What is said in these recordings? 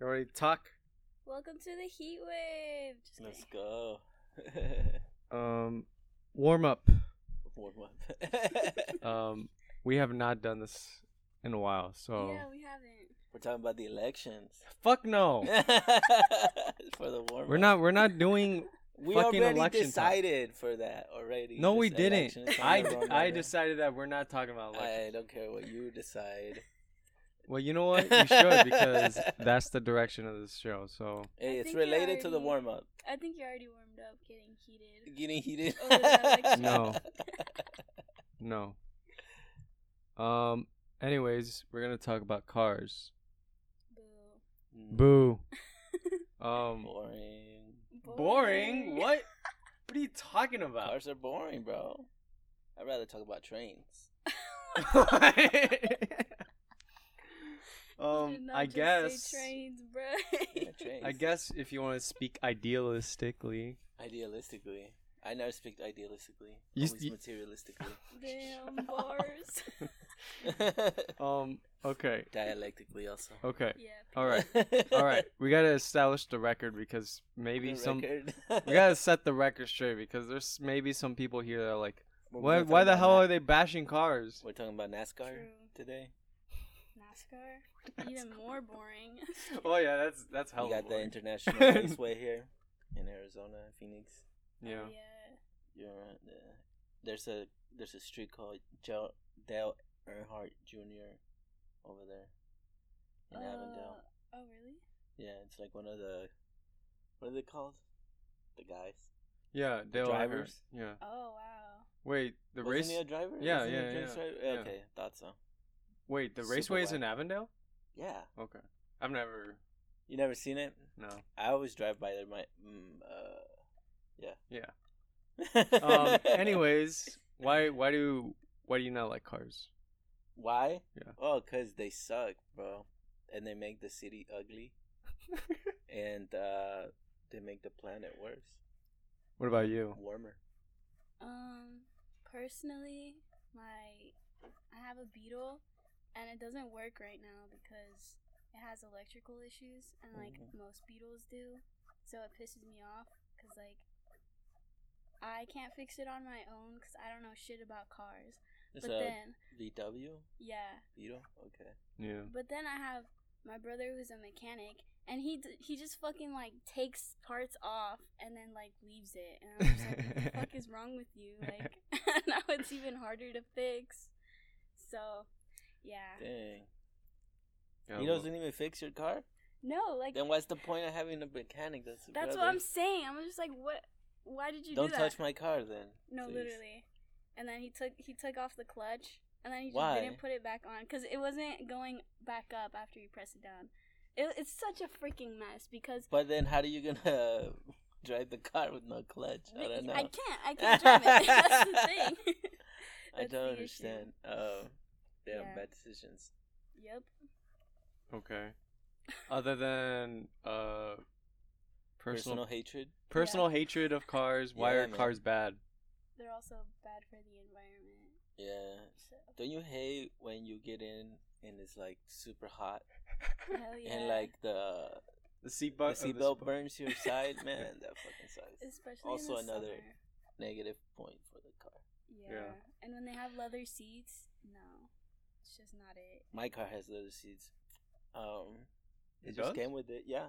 You ready to talk? Welcome to the heat wave. Just Let's kidding. go. Um, warm up. Warm up. Um, we have not done this in a while, so Yeah, we haven't. We're talking about the elections. fuck no. for the warm. We're not. We're not doing. We fucking already election time. decided for that already. No, we didn't. I I decided that we're not talking about I don't care what you decide. Well, you know what? You should because that's the direction of this show. So Hey, it's think you're related to the warm up. I think you're already warmed up, getting heated. Getting heated. Over. No. no. Um. Anyways, we're gonna talk about cars. Boo. Boo. Um. Boring. Boring. What? What are you talking about? Cars are boring, bro. I'd rather talk about trains. You um, I just guess. Say trains, bro. Yeah, trains. I guess if you want to speak idealistically, Idealistically, I never speak idealistically. You s- always you- materialistically. Damn bars. um, okay, Dialectically, also. okay, yeah. all right, all right. We gotta establish the record because maybe The some record. we gotta set the record straight because there's maybe some people here that are like, We're why, why the hell Na- are they bashing cars? We're talking about NASCAR True. today. NASCAR. Even more boring. Oh yeah, that's that's hell. You got the. International Raceway here in Arizona, Phoenix. Yeah. Oh, yeah. You're right. there. There's a there's a street called Joe, Dale Earnhardt Jr. over there in Avondale. Uh, oh, really? Yeah, it's like one of the what are they called? The guys. Yeah, Dale Earnhardt. Drivers? Yeah. Oh, wow. Wait, the Wasn't race. he a driver? Yeah, Wasn't he a yeah, yeah, driver? yeah. Okay, thought so. Wait, the Super raceway is in. Avondale. Yeah, Okay, I've never. you never seen it? No. I always drive by there. My mm, uh, yeah. Yeah. Um. anyways, why why do why do you not like cars? Why? Yeah. Oh, cause they suck, bro, and they make the city ugly, and uh, they make the planet worse, What about you? warmer. Um, personally, my I have a Beetle, and it doesn't work right now because it has electrical issues, and like Mhm. most Beetles do. So it pisses me off because like I can't fix it on my own because I don't know shit about cars. It's but a then, VW yeah, Beetle. Okay. Yeah. but then I have my brother who's a mechanic, and he d- he just fucking like takes parts off and then like leaves it, and I'm just like, what the fuck is wrong with you? Like now it's even harder to fix. So, yeah, Dang. Yeah, he well, doesn't even fix your car. no, like Then what's the point of having a mechanic? That's your that's what? I'm saying. I'm just like, what? Why did you Don't do that? touch my car, then. no, please. literally. And then he took he took off the clutch, and then he just Why? didn't put it back on because it wasn't going back up after you press it down. It, it's such a freaking mess because But then, how are you gonna drive the car with no clutch? I don't know. I can't. I can't drive it. That's the thing. I don't understand. issue. Understand. Damn, Yeah. bad decisions. Yep. Okay. Other than uh, personal Personal hatred. personal hatred of cars, why Yeah, are man. cars bad? They're also bad for the environment. Yeah. So Don't you hate when you get in and it's like super hot hell yeah. and like the The seat the belt. seatbelt burns your side? Man, that fucking sucks. especially also in the another- summer. Negative point for the car. Yeah. Yeah. And when they have leather seats, no, it's just not it. My car has leather seats. Um, it, It just does? came with it. Yeah.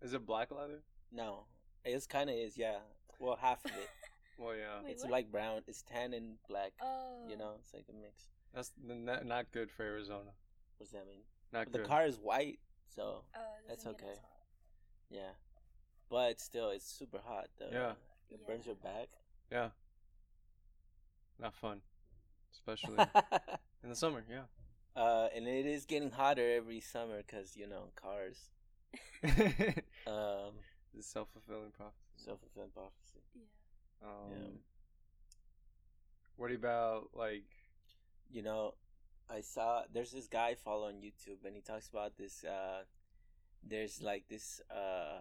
Is it black leather? No, it's kind of is. Yeah. Well, half of it. Well, yeah. Wait, it's what? like brown. It's tan and black. Oh. You know, it's like a mix. That's not, not good for Arizona. What does that mean? Not But the car is white, so Oh, That's okay. yeah. But still, it's super hot. Though. Yeah. It burns your back. Yeah. Not fun, especially in the summer. Yeah. uh, and it is getting hotter every summer because you know cars. Um, the self fulfilling prophecy. self fulfilling prophecy. Yeah. Um, Yeah. What about like? you know, I saw there's this guy I follow on YouTube and he talks about this uh there's like this uh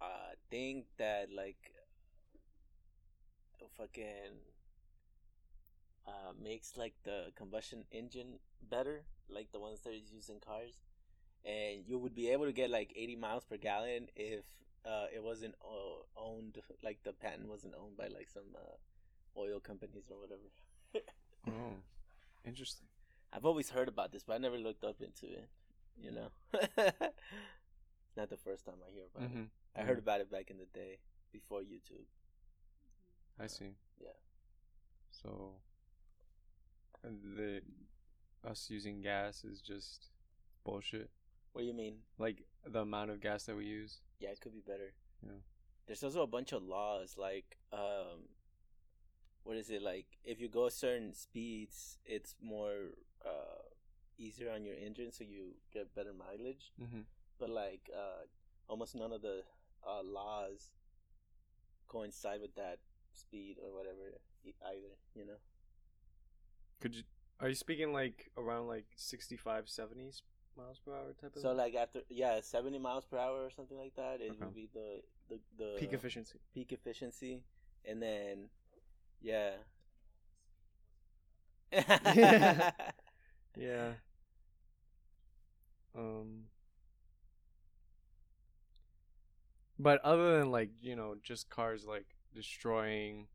uh thing that like fucking uh makes like the combustion engine better, like the ones that is used in cars. and you would be able to get like 80 miles per gallon if uh, it wasn't uh, owned like the patent wasn't owned by like some uh, oil companies or whatever. Oh, interesting. I've always heard about this, but I never looked up into it. You know, not the first time I hear about it. hmm I heard about it back in the day before YouTube. I see. Yeah. So, the us using gas is just bullshit. What do you mean? Like the amount of gas that we use. Yeah, it could be better. Yeah. There's also a bunch of laws like um what is it like if you go certain speeds it's more uh easier on your engine so you get better mileage. Mm-hmm. But like uh almost none of the uh laws coincide with that speed or whatever either, you know. Could you? Are you speaking like around like 65, 70s miles per hour type of? So like after yeah, 70 miles per hour or something like that, it Okay. would be the the the peak efficiency. peak efficiency and then yeah Yeah. Um. But other than like you know just cars like destroying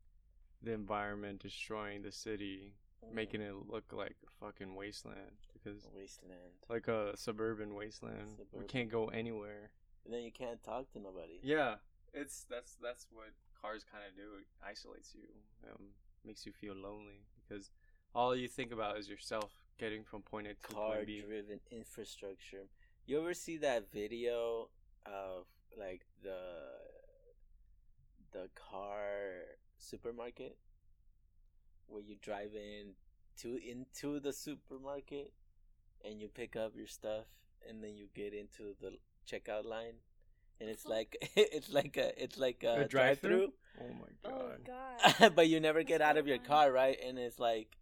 the environment, destroying the city, making it look like a fucking wasteland because wasteland like a suburban wasteland. We can't go anywhere. and then you can't talk to nobody Yeah, it's that's that's what cars kind of do. It isolates you, um, makes you feel lonely because all you think about is yourself getting from point A to car point B. driven infrastructure you ever see that video of like the the car supermarket where you drive in to into the supermarket and you pick up your stuff and then you get into the checkout line and it's like it's like a it's like a, A drive through. Oh my Oh god. god. but you never get out of your car, right? And it's like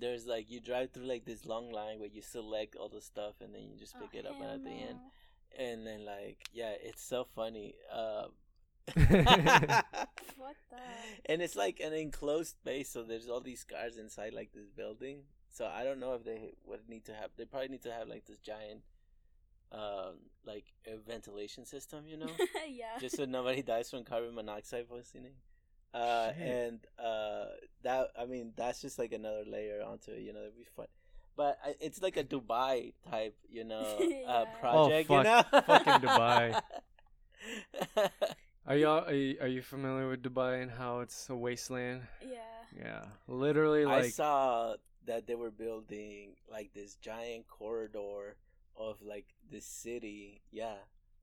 there's like you drive through like this long line where you select all the stuff and then you just pick Oh, it up at the end. And then like yeah, it's so funny. Um What the? and it's like an enclosed space, so there's all these cars inside like this building. So I don't know if they would need to have. They probably need to have like this giant, um, like a ventilation system, you know, yeah. just so nobody dies from carbon monoxide poisoning. Uh, Shit. and uh, that I mean that's just like another layer onto it. You know, it'd be fun. But it's like a Dubai type, you know, uh, Yeah. project. Oh, you know, fuck- fucking Dubai. Are y'all are you, are you familiar with Dubai and how it's a wasteland? yeah. Yeah, literally like I saw that they were building like this giant corridor of like this city. Yeah,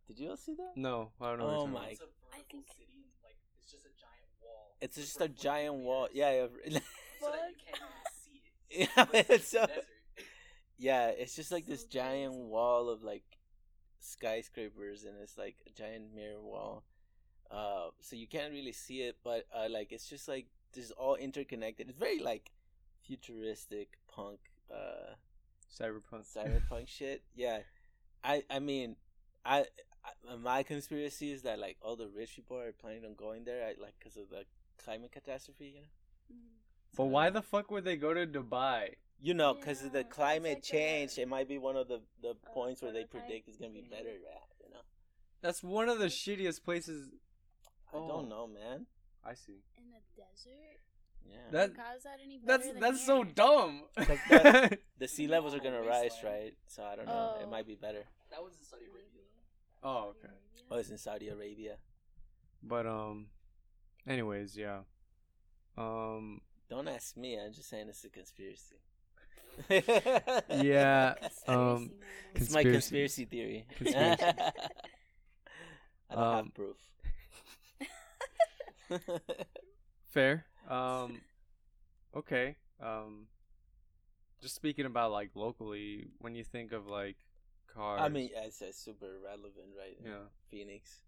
did you all see that? no, I don't know. Oh what my- talking It's a I think- city and like it's just a giant wall. It's just a giant wall. Yeah, yeah. So that you can't even see it. Yeah, It's it's so- desert. yeah. It's just like this So giant crazy. wall of like skyscrapers, and it's like a giant mirror wall. Uh, so you can't really see it, but uh, like it's just like this is all interconnected. It's very like futuristic punk. Uh, Cyberpunk. cyberpunk shit. Yeah, I I mean, I, I my conspiracy is that like all the rich people are planning on going there, I, like because of the climate catastrophe. You know, Mhm. But why the fuck would they go to Dubai? you know, because of the climate like a- change, it might be one of the the a points where they predict it's gonna be better at. You know, That's one of the shittiest places. I Oh. don't know, man. I see. In a desert? Yeah, That- Like, how's that any That's than that's so here? dumb. Like that- the sea levels are gonna rise, wasteland. right? So I don't know. It Oh. might be better. That was in Saudi Arabia. oh, okay. Oh, it's in Saudi Arabia. But um, anyways, yeah. Um, Don't ask me. I'm just saying it's a conspiracy. yeah. Conspiracy, Um, man. It's my Conspiracy. conspiracy theory. Conspiracy. I don't Um, have proof. Fair. Um, okay. Um, just speaking about like locally, when you think of like cars, I mean, it's, it's super relevant, right? yeah, Phoenix.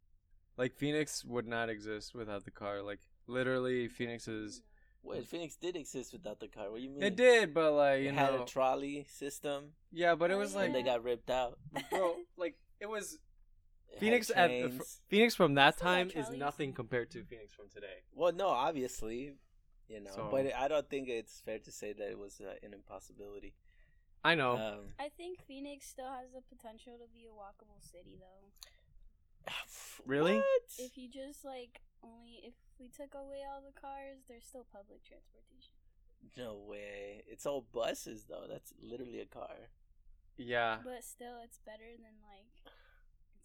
like Phoenix would not exist without the car. Like literally, Phoenix is. Wait, Phoenix did exist without the car. What do you mean? It did, but like It you had a trolley system, yeah, but it was like, and they got ripped out. bro, like it was Phoenix at. Phoenix from that Still time is nothing compared to Phoenix from today. Well, no, obviously, you know, So- but I don't think it's fair to say that it was uh, an impossibility. I know. Um, I think Phoenix still has the potential to be a walkable city, though. Really? What? If you just like only if we took away all the cars, there's still public transportation. No way. It's all buses though. That's literally a car. yeah. But still, it's better than like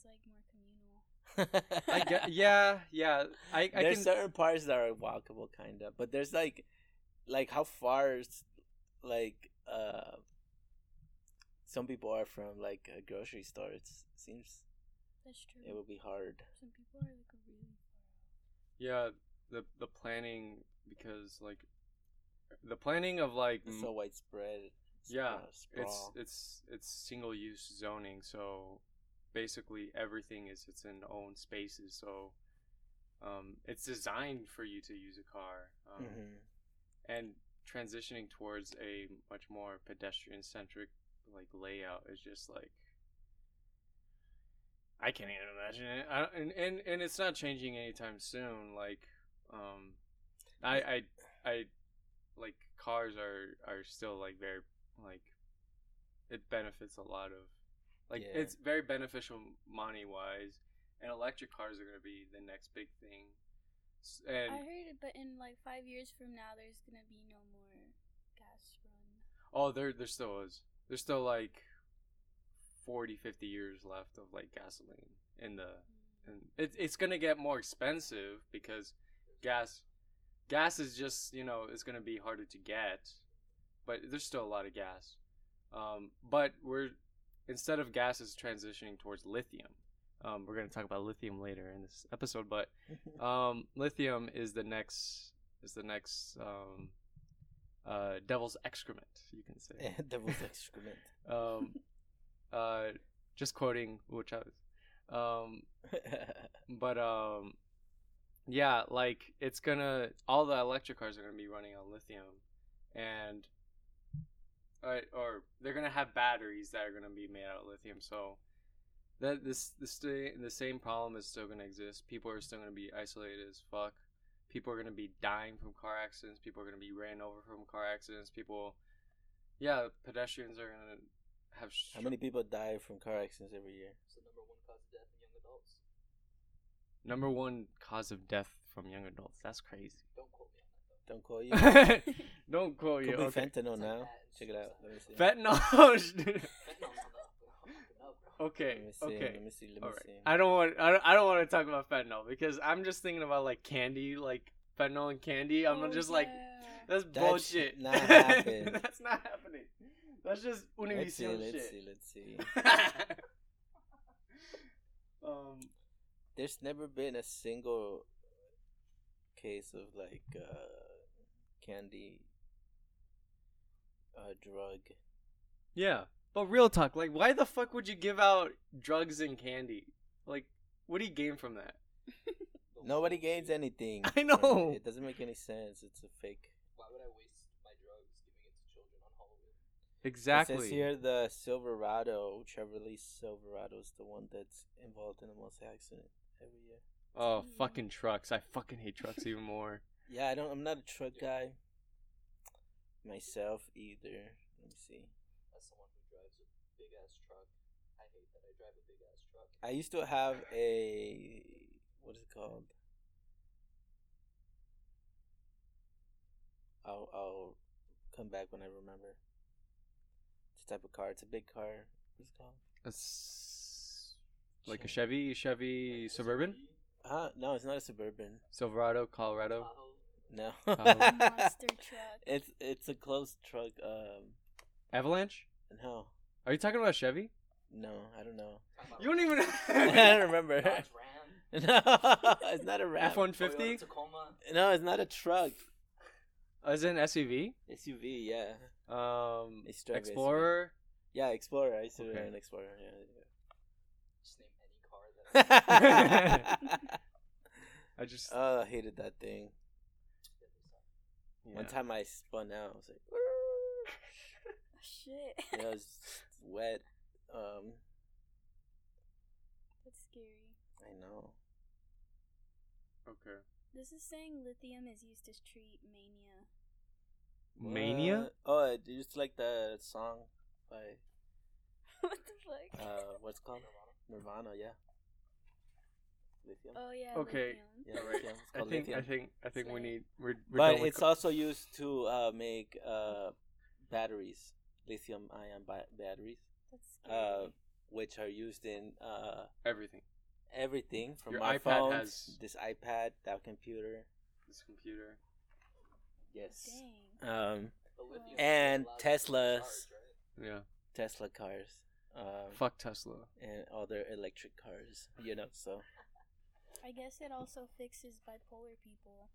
it's like more communal. I get. Yeah, yeah. I I there's can. certain parts that are walkable, kind of, but there's like, like how far, is, like, uh, some people are from like a grocery store. It seems That's true. it would be hard. Some people are like really Yeah, the the planning because like the planning of like It's so widespread. yeah, spra- it's it's it's single use zoning, so basically everything is its in own spaces. So um, it's designed for you to use a car, um, Mhm. and transitioning towards a much more pedestrian centric like layout is just like I can't even imagine it. I, and, and and it's not changing anytime soon. Like, um, I I I like cars are are still like very like it benefits a lot of like Yeah. it's very beneficial money wise, and electric cars are gonna be the next big thing. And I heard it, but in like five years from now, there's gonna be no more gas run. Oh, there there still is. There's still like 40, 50 years left of like gasoline in the and it's it's gonna get more expensive because gas gas is just you know it's gonna be harder to get, but there's still a lot of gas. Um, but we're instead of gas is transitioning towards lithium. Um, we're gonna talk about lithium later in this episode, but um, lithium is the next is the next um, uh, devil's excrement, you can say. Devil's excrement. um, uh, just quoting Hugo Chavez. Um, but um, yeah, like it's gonna all the electric cars are gonna be running on lithium, and uh, or they're gonna have batteries that are gonna be made out of lithium. So that this the sta- the same problem is still gonna exist. People are still gonna be isolated as fuck. People are gonna be dying from car accidents. People are gonna be ran over from car accidents. People, yeah, pedestrians are gonna have. How many people die from car accidents every year? It's the number one cause of death in young adults. Number one cause of death from young adults. That's crazy. Don't quote me on that Don't call you. Don't quote Could you. be Okay. fentanyl now. Check it out. Let me see. Fentanyl. though. Fentanyl's on the up and up, bro. okay. Let me see. Okay. Let me see. Let me All right. see. I don't want. I don't, I don't want to talk about fentanyl because I'm just thinking about like candy, like fentanyl and candy. I'm Oh, just like that's That bullshit. should not happen. that's not happening. That's just Let's see. Let's see. Let's see. um. There's never been a single case of like uh, candy uh, drug. Yeah, but real talk, like, why the fuck would you give out drugs and candy? Like, what do you gain from that? Nobody gains anything. I from it. know. It doesn't make any sense. It's a fake. Why would I waste my drugs giving it to children on Halloween? It Exactly. says here the Silverado, Chevrolet Silverado is the one that's involved in the most accident every year. Oh, fucking trucks! I fucking hate trucks even more. Yeah, I don't. I'm not a truck guy myself either. Let me see. As someone who drives a big ass truck, I hate that I drive a big ass truck. I used to have a what is it called? I'll I'll come back when I remember. It's a type of car. It's a big car. What's it called? It's like a Chevy, Chevy Suburban, Huh? No, it's not a suburban. Silverado, Colorado. Uh-huh. Tahoe, No. Monster truck. it's it's a closed truck. Um, Avalanche. no, Are you talking about Chevy? no, I don't know. You don't even. I don't remember. Dodge Ram, no, it's not a Ram. F one fifty. Tacoma. No, it's not a truck. As an SUV. SUV, yeah. Um, It's drive Explorer. Yeah, Explorer. I used to Okay. an Explorer. Just name any car that. Yeah. I just. oh, I hated that thing. Yeah. One time I spun out. I was like, Shit. you know, it was wet. Um, That's scary. I know. Okay. This is saying lithium is used to treat mania. Mania. What? Oh, do you just like the song by what the fuck? uh, what's called Nirvana. Yeah. Lithium. oh yeah. Okay. lithium. Yeah, Alright. lithium. It's I called think I think I think we need we're, we're but it's co- also used to uh, make uh, batteries, lithium ion ba- batteries, That's uh, which are used in uh, everything. everything from Your our iPad phones, has- this iPad, that computer. This computer. Yes. Dang. Um, The lithium And allows you to Teslas. charge, right? Yeah. Tesla cars. Um, Fuck Tesla. and other electric cars. You know, so I guess it also fixes bipolar people.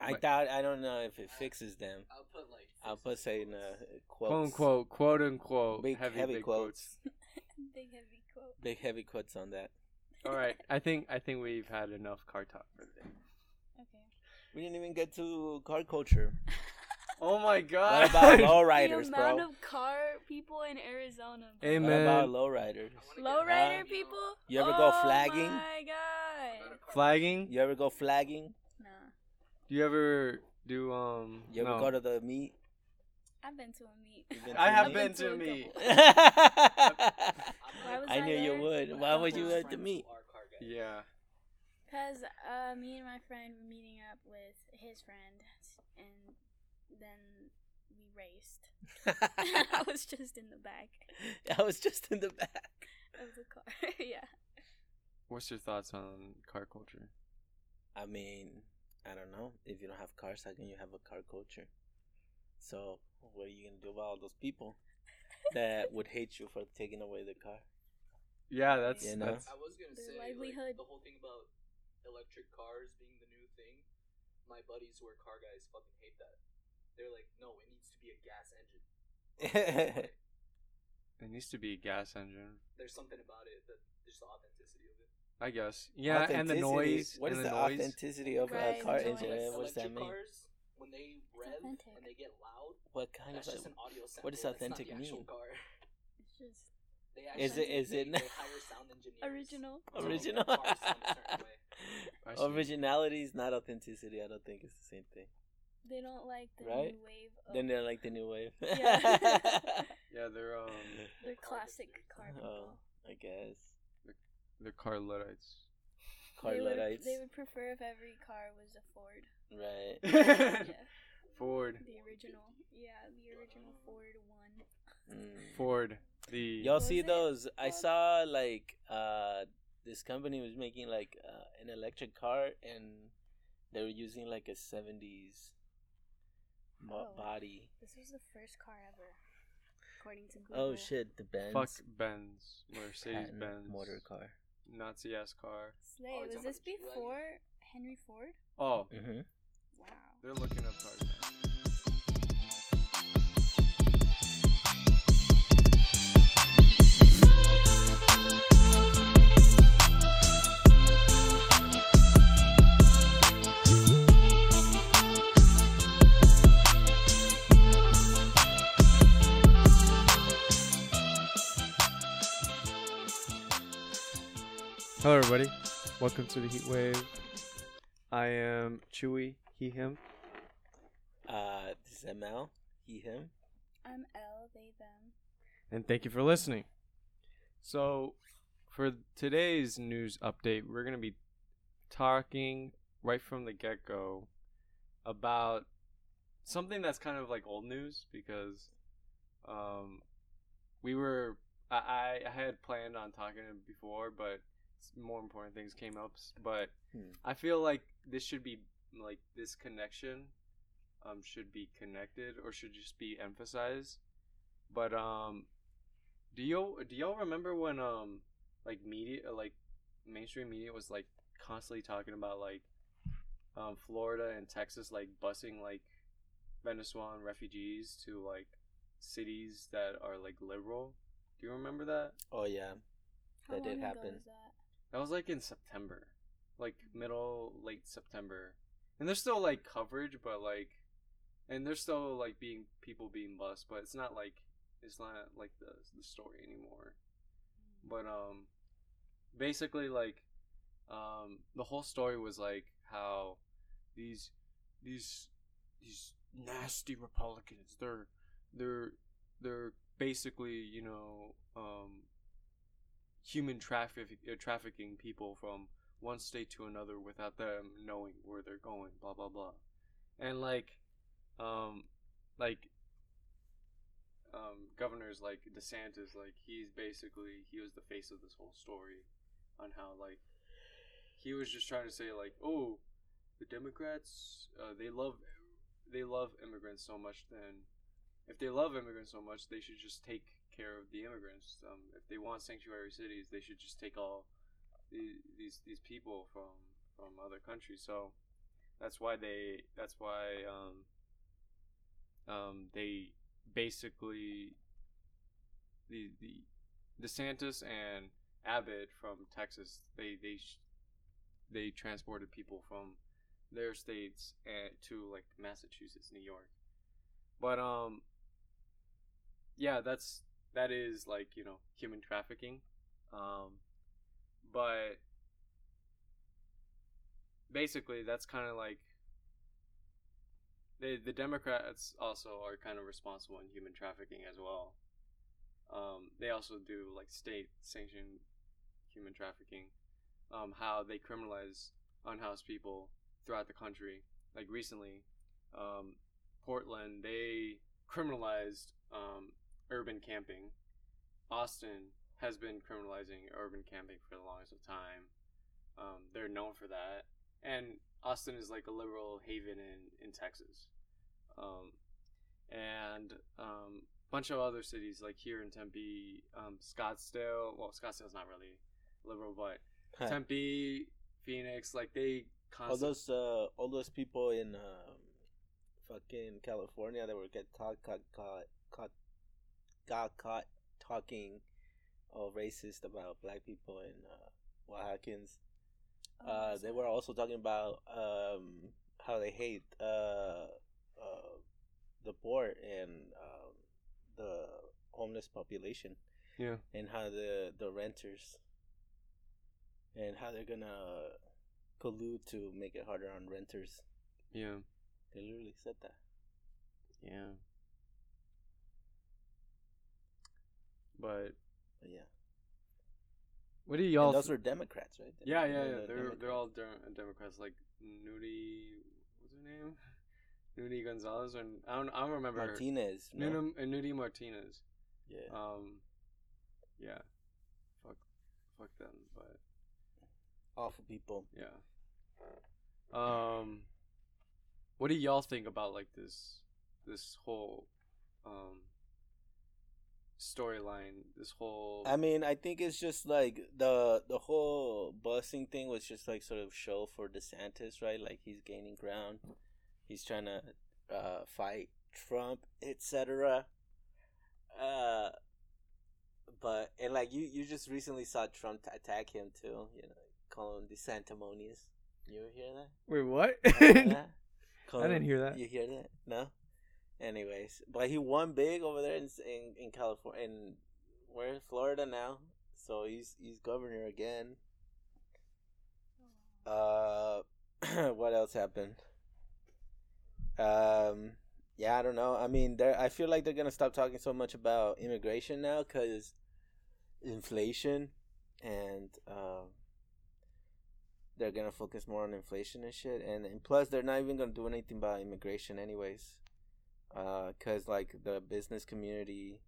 I But- doubt. I don't know if it fixes them. I'll put like. I'll put say in in uh, quotes. quotes, Quote unquote, quote unquote, big heavy, heavy, big quotes, Big heavy quote. big heavy quotes on that. All right, I think I think we've had enough car talk for today. Okay. We didn't even get to car culture. Oh my god. What god! about the lowriders, amount bro? of car people in Arizona. bro. Hey, What man. about lowriders? I wanna get Lowrider Uh, people? you ever go flagging? oh flagging? my god. Flagging? You ever go flagging? Nah. Do you ever do um? You ever no. go to the meet? I've been to a meet. You've been I to have meet? been to to a meet. couple. Why was I I knew you would. Why would you Friends at the meet? Our car guy. Yeah. Cause uh, me and my friend were meeting up with his friend, and then we raced. I was just in the back I was just in the back. of the car. yeah. What's your thoughts on car culture? I mean, I don't know. If you don't have cars, how can you have a car culture? So, what are you gonna do about all those people that would hate you for taking away the car? Yeah, that's You know? that's I was gonna Their say like, livelihood. the whole thing about electric cars being the new thing. My buddies who are car guys fucking hate that. They're like, no, it needs to be a gas engine. it needs to be a gas engine. There's something about it that just the authenticity of it. I guess. Yeah, and the noise. What is the, the, authenticity of Right, a car the engine? noise. What does that mean? cars, when they rev and they get loud, What kind that's of just an audio sample. what does authentic mean? Car. It's just Is it- is it- they hire sound engineers. original. original? the cars sound a certain way. I see. Originality is not authenticity. I don't think it's the same thing. They don't like the Right? new wave. Of Then they're like the new wave. Yeah. Yeah, they're um, the classic car people. oh, I guess. they're car luddites. Car they, would, Luddites. they would prefer if every car was a Ford. Right. Yeah, Ford. the original. Yeah, the original Ford one. Mm. Ford. The Y'all Was see it? those? I saw like uh this company was making like uh, an electric car and they were using like a 70s mo- Oh. body. This was the first car ever, according to Google. Oh shit, the Benz fuck Benz, Mercedes patent Benz motor car. Nazi ass car. Slay, Oh, was this on the G-Wagon. before Henry Ford? Oh, Mhm. Wow. they're looking up cars. now. Welcome to the Heat Wave. I am Chewy, he, him. Uh this is ML, he him. I'm L, they, them. and thank you for listening. So, for today's news update, we're going to be talking right from the get go about something that's kind of like old news because um, we were, I, I had planned on talking before, but s- more important things came up. But Hmm. I feel like this should be like this connection um, should be connected or should just be emphasized. But um, do you do y'all remember when um like media like mainstream media was like constantly talking about like um Florida and Texas like busing like Venezuelan refugees to like cities that are like liberal? Do you remember that? Oh yeah. How That did long ago happen. That? Was like in September, like middle late September, and there's still like coverage, but like, and there's still like being people being bused, but it's not like it's not like the the story anymore. But um, basically like, um, the whole story was like how these these these nasty Republicans they're they're they're basically you know um, human traffic uh, trafficking people from one state to another without them knowing where they're going. Blah blah blah, and like, um, like. Um, governors like DeSantis, like he's basically he was the face of this whole story, on how like he was just trying to say like, oh, the Democrats, uh, they love they love immigrants so much. Then, if they love immigrants so much, they should just take care of the immigrants. Um, if they want sanctuary cities, they should just take all these these, these people from from other countries. So that's why they that's why um, um, they basically the the DeSantis and Abbott from Texas they they they transported people from their states and to like Massachusetts, New York. But um yeah, that's that is like, you know, human trafficking. Um but basically that's kind of like the the Democrats also are kind of responsible in human trafficking as well. Um, they also do like state sanctioned human trafficking. Um, how they criminalize unhoused people throughout the country. Like recently, um, Portland they criminalized um, urban camping. Austin has been criminalizing urban camping for the longest of time. Um, they're known for that, and Austin is like a liberal haven in in Texas, um, and um, bunch of other cities like here in Tempe, um, Scottsdale. Well, Scottsdale's not really liberal, but Tempe, Phoenix, like they all constantly. those uh, all those people in um, fucking California that were get caught caught caught caught got caught talking all racist about black people and uh, Oaxacans. Oh, Uh, they were also talking about um, how they hate uh, uh, the poor and um, the homeless population yeah, and how the the renters and how they're gonna collude to make it harder on renters. yeah, They literally said that. yeah. But But yeah, what do y'all? those were Democrats, right? yeah, yeah, They're- yeah. they're They're they're all de- Democrats. Like Nudie, what's her name? Nudie Gonzalez, and I don't I don't remember. her. Martinez. No? Nunu, uh, Nudie Martinez. Yeah. Um, yeah. Fuck, fuck them. But Awful people. yeah. Um, what do y'all think about like this this whole um storyline? This whole I mean, I think it's just like the the whole busing thing was just like sort of show for DeSantis, right? Like he's gaining ground. He's trying to uh, fight Trump, etc. Uh, but and like you, you just recently saw Trump t- attack him too. You know, call him DeSanctimonious. You hear that? wait, what? You ever hear that? Call I didn't hear that. You hear that? No. Anyways, but he won big over there in in, in California, in where Florida now. So he's he's governor again. Uh, what else happened? Um, yeah, I don't know. I mean, they I feel like they're gonna stop talking so much about immigration now because inflation, and um, they're gonna focus more on inflation and shit. And, and plus, they're not even gonna do anything about immigration, anyways. Uh, cause like the business community,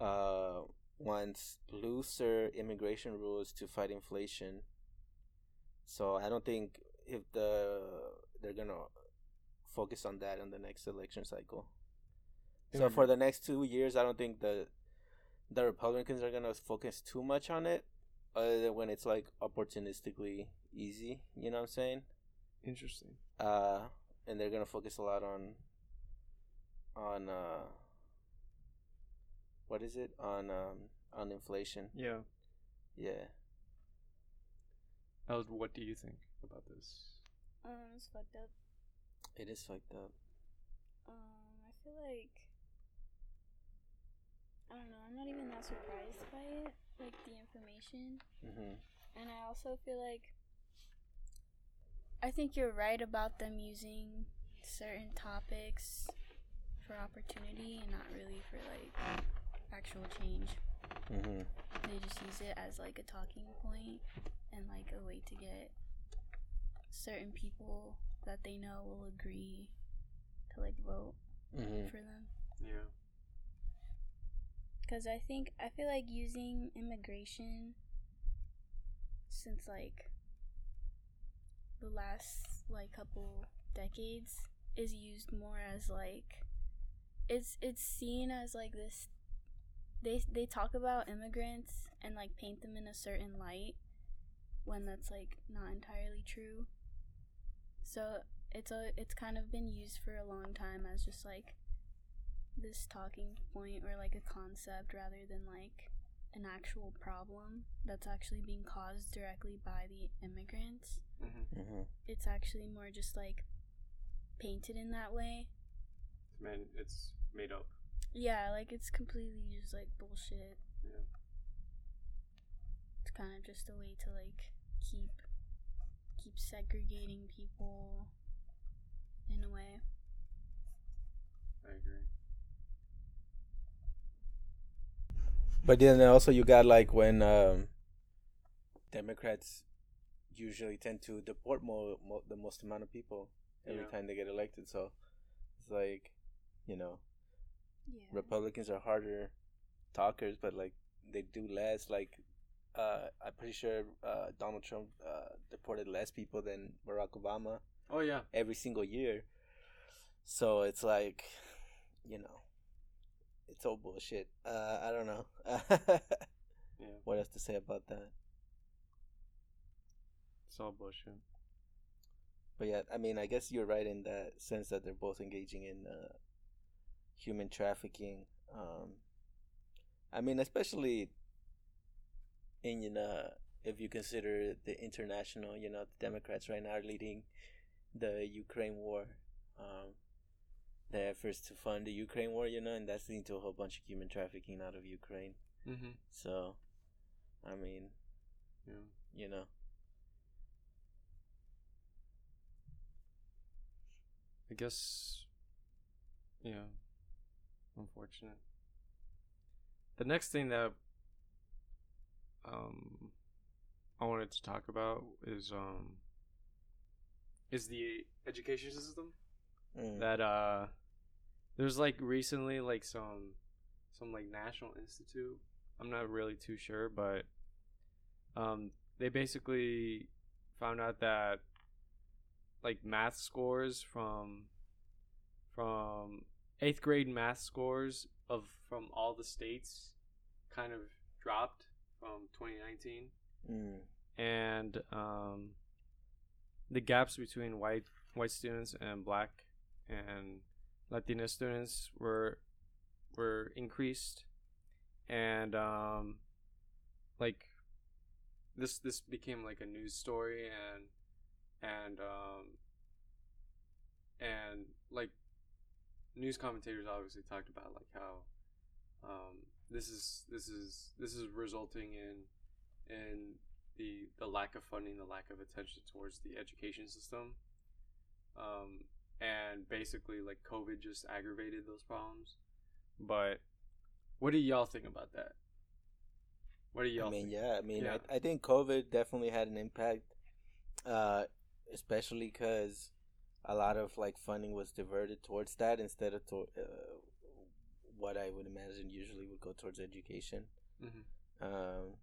uh, wants looser immigration rules to fight inflation. So I don't think if the they're gonna focus on that in the next election cycle. So for the next two years, I don't think the the Republicans are gonna focus too much on it, other than when it's like opportunistically easy. You know what I'm saying? Interesting. Uh, and they're gonna focus a lot on on uh, what is it on um on inflation? Yeah. Yeah. Els, what do you think about this? Um, it's fucked up. It is fucked up. Um, I feel like I don't know. I'm not even that surprised by it, like the information, hmm and I also feel like I think you're right about them using certain topics for opportunity and not really for like actual change. Mm-hmm. They just use it as like a talking point and like a way to get certain people that they know will agree to like vote Mm-hmm. for them. Yeah. Because I think, I feel like using immigration since like the last like couple decades is used more as like it's it's seen as like this they they talk about immigrants and like paint them in a certain light when that's like not entirely true so it's a it's kind of been used for a long time as just like this talking point or like a concept rather than like an actual problem that's actually being caused directly by the immigrants Mm-hmm. Mm-hmm. it's actually more just like painted in that way Man, it's made up. yeah like it's completely just like bullshit Yeah. it's kind of just a way to like keep keep segregating people in a way I agree. But then also you got like when um, Democrats usually tend to deport more, more the most amount of people every Yeah. time they get elected. So it's like, you know, yeah Republicans are harder talkers, but like they do less. Like uh, I'm pretty sure uh, Donald Trump uh, deported less people than Barack Obama Oh yeah. every single year. So it's like, you know, it's all bullshit. Uh, I don't know. Yeah. what else to say about that? It's all bullshit. But yeah, I mean, I guess you're right in that sense that they're both engaging in uh, human trafficking. Um, I mean, especially in you know, if you consider the international, you know, the Democrats right now are leading the Ukraine war, um, the efforts to fund the Ukraine war, you know, and that's leading to a whole bunch of human trafficking out of Ukraine. Mm-hmm. So, I mean, Yeah. you know, I guess. Yeah. Unfortunate. The next thing that um I wanted to talk about is um is the education system mm, that uh there's like recently like some some like national institute i'm not really too sure but um they basically found out that like math scores from from eighth grade math scores of from all the states kind of dropped from 2019 mm, and um, the gaps between white white students and black and Latina students were were increased, and um, like this this became like a news story and and um, and like news commentators obviously talked about like how um, this is this is this is resulting in in the the lack of funding, the lack of attention towards the education system, um, and basically like COVID just aggravated those problems. But what do y'all think about that? What do y'all I mean, think? yeah, I mean, Yeah. I, I think COVID definitely had an impact, uh, especially because a lot of like funding was diverted towards that instead of to, uh, what I would imagine usually would go towards education. Mhm. Um,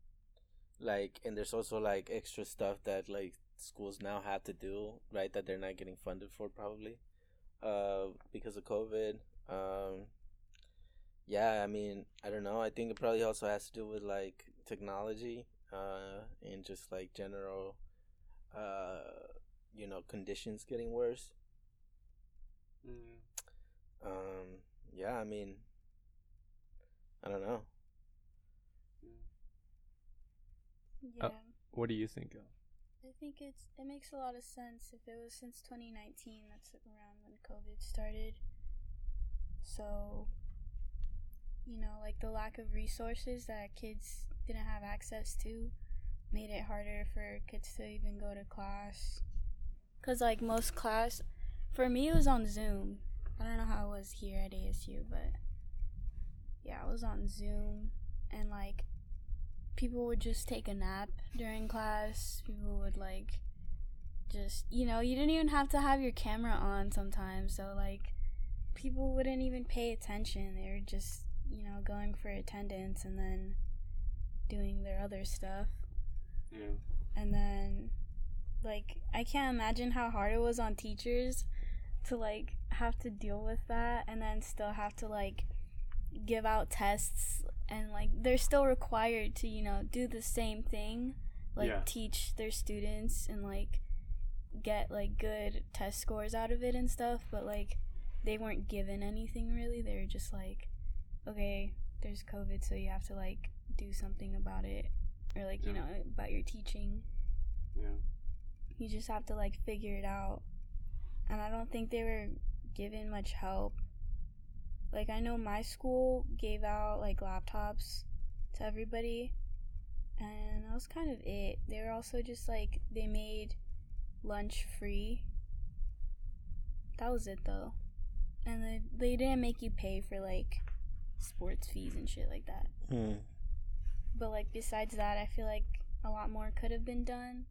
like, and there's also like extra stuff that like schools now have to do, right? That they're not getting funded for probably, uh, because of COVID. Um, yeah, I mean, I don't know. I think it probably also has to do with like technology, uh, and just like general, uh, you know, conditions getting worse. Mm, Um, yeah, I mean, I don't know. yeah. yeah Uh, What do you think? Of? I think it's it makes a lot of sense if it was since 2019 that's around when COVID started. So you know, like the lack of resources that kids didn't have access to made it harder for kids to even go to class. Cuz like most class for me it was on Zoom. I don't know how it was here at ASU, but yeah, I was on Zoom and like people would just take a nap during class. People would like just, you know, you didn't even have to have your camera on sometimes. So like people wouldn't even pay attention. They were just, you know, going for attendance and then doing their other stuff. Yeah. And then like I can't imagine how hard it was on teachers to like have to deal with that and then still have to like give out tests and like they're still required to you know do the same thing like Yeah. teach their students and like get like good test scores out of it and stuff but like they weren't given anything really they were just like okay there's covid so you have to like do something about it or like you know about your teaching Yeah. You just have to like figure it out. And i don't think they were given much help. Like i know my school gave out like laptops to everybody and that was kind of it. They were also just like they made lunch free. That was it though. And they, they didn't make you pay for like sports fees and shit like that. Hmm. but like besides that, I feel like a lot more could have been done.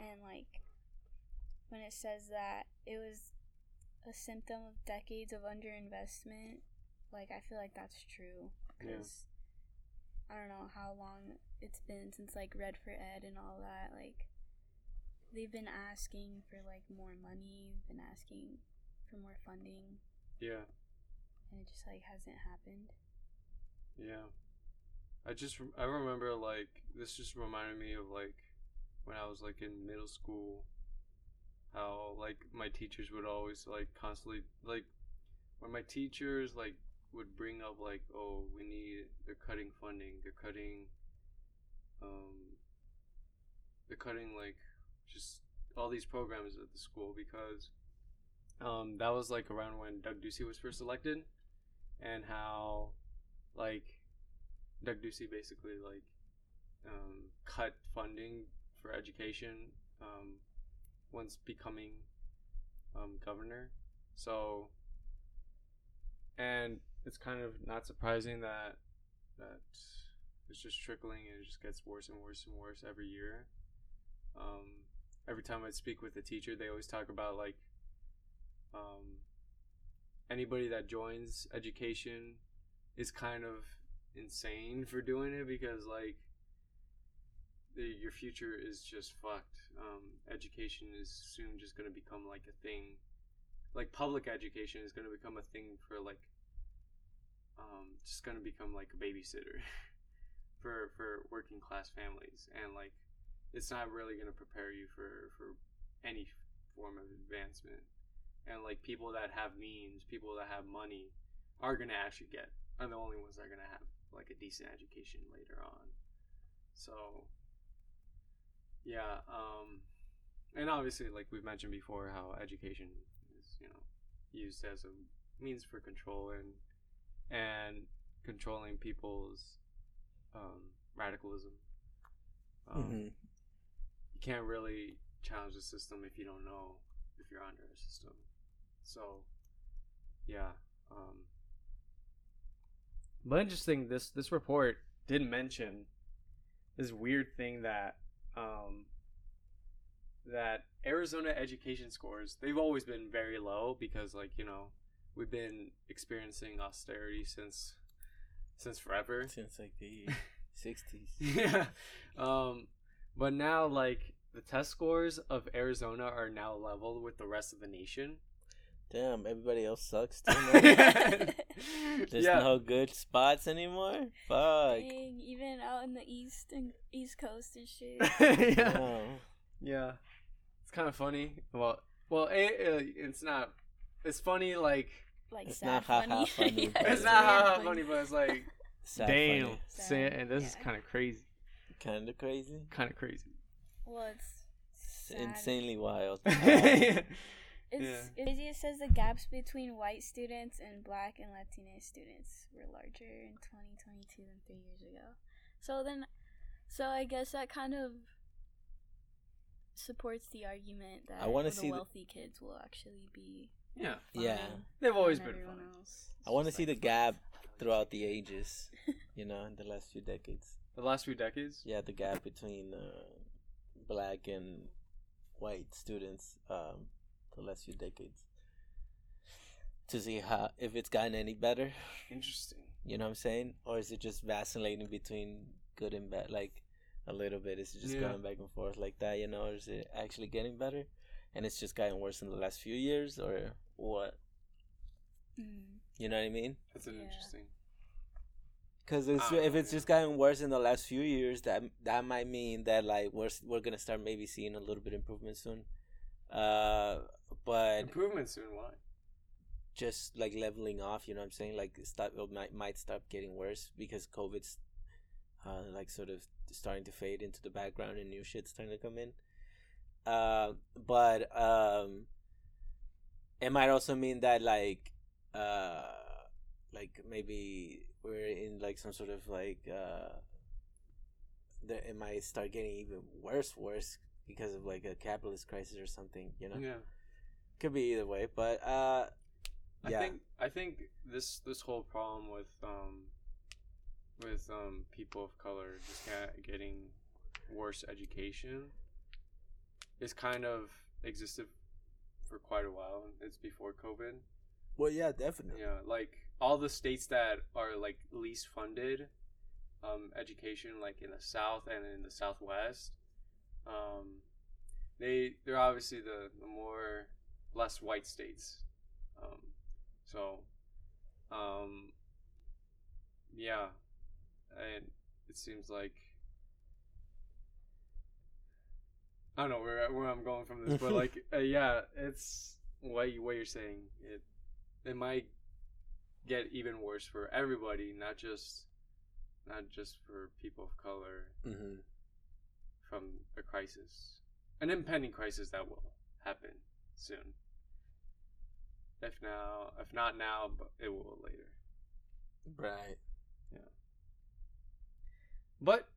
And like when it says that it was a symptom of decades of underinvestment, like I feel like that's true Yeah. because I don't know how long it's been since like Red for Ed and all that. Like they've been asking for like more money, been asking for more funding, Yeah. and it just like hasn't happened. Yeah. I just I remember like this just reminded me of like when I was like in middle school how like my teachers would always like constantly like when my teachers like would bring up like oh we need they're cutting funding they're cutting um they're cutting like just all these programs at the school because um that was like around when Doug Ducey was first elected and how like Doug Ducey basically like um, cut funding for education um, once becoming um, governor. So, and it's kind of not surprising that that it's just trickling and it just gets worse and worse and worse every year. Um, every time I speak with a teacher, they always talk about like um, anybody that joins education is kind of insane for doing it because like the, your future is just fucked. Um, education is soon just gonna become like a thing. Like public education is gonna become a thing for like, um, just gonna become like a babysitter for for working class families, and like, it's not really gonna prepare you for for any form of advancement. And like people that have means, people that have money, are gonna actually get are the only ones that are gonna have like a decent education later on. So yeah, um and obviously like we've mentioned before how education is, you know, used as a means for control and and controlling people's um radicalism. Um, Mhm. you can't really challenge the system if you don't know if you're under a system. So, yeah. Um, but interesting. This this report didn't mention this weird thing that um, that Arizona education scores they've always been very low because like you know we've been experiencing austerity since since forever. Since like the sixties. yeah. Um, but now like the test scores of Arizona are now leveled with the rest of the nation. Damn, everybody else sucks too. There's yeah. no good spots anymore. Fuck. Dang, even out in the east and east coast and shit. yeah. No. Yeah. It's kind of funny. Well, well, it, uh, it's not. It's funny. Like Like It's sad not ha-ha funny. funny, Yeah, but it's it's not weird how funny, but it's like Sad damn. funny. Sad, and this is kind of crazy. Kind of crazy. Kind of crazy. Well, it's S- sad. Insanely wild. yeah. It's Yeah. It says the gaps between white students and black and Latina students were larger in 2022 than three years ago. So then, so I guess that kind of supports the argument that I wanna the see the- wealthy kids will actually be Yeah, Yeah. they've always been everyone fun. I want to Just see the gap throughout the ages. You know, in the last few decades. The last few decades. Yeah, the gap between uh, black and white students. Um, the last few decades. To see how if it's gotten any better. Interesting. You know what I'm saying? Or is it just vacillating between good and bad? Like a little bit. Is it just Yeah. going back and forth like that? You know, or is it actually getting better? And it's just gotten worse in the last few years, or what? Mm. You know what I mean? That's an Yeah. interesting. Because I if know, it's yeah. just gotten worse in the last few years, that that might mean that like we're we're gonna start maybe seeing a little bit of improvement soon. Uh, but Improvement soon. Why? just like leveling off, you know what I'm saying? Like start it might might stop getting worse because COVID's uh like sort of starting to fade into the background and new shit's starting to come in. Uh, but um, it might also mean that like uh like maybe we're in like some sort of like uh it might start getting even worse worse because of like a capitalist crisis or something you know Yeah. Could be either way but uh yeah. I think I think this this whole problem with um with um people of color just get, getting worse education is kind of existed for quite a while. It's before COVID. well yeah definitely Yeah, like all the states that are like least funded um, education, like in the South and in the Southwest, um, they they're obviously the, the more less white states. Um, so, um, yeah, and it seems like I don't know where where I'm going from this, but like uh, yeah, it's what you, what you're saying. It it might get even worse for everybody, not just not just for people of color hmm from a crisis, an impending crisis that will happen soon. If now, if not now, but it will later. right Yeah. But,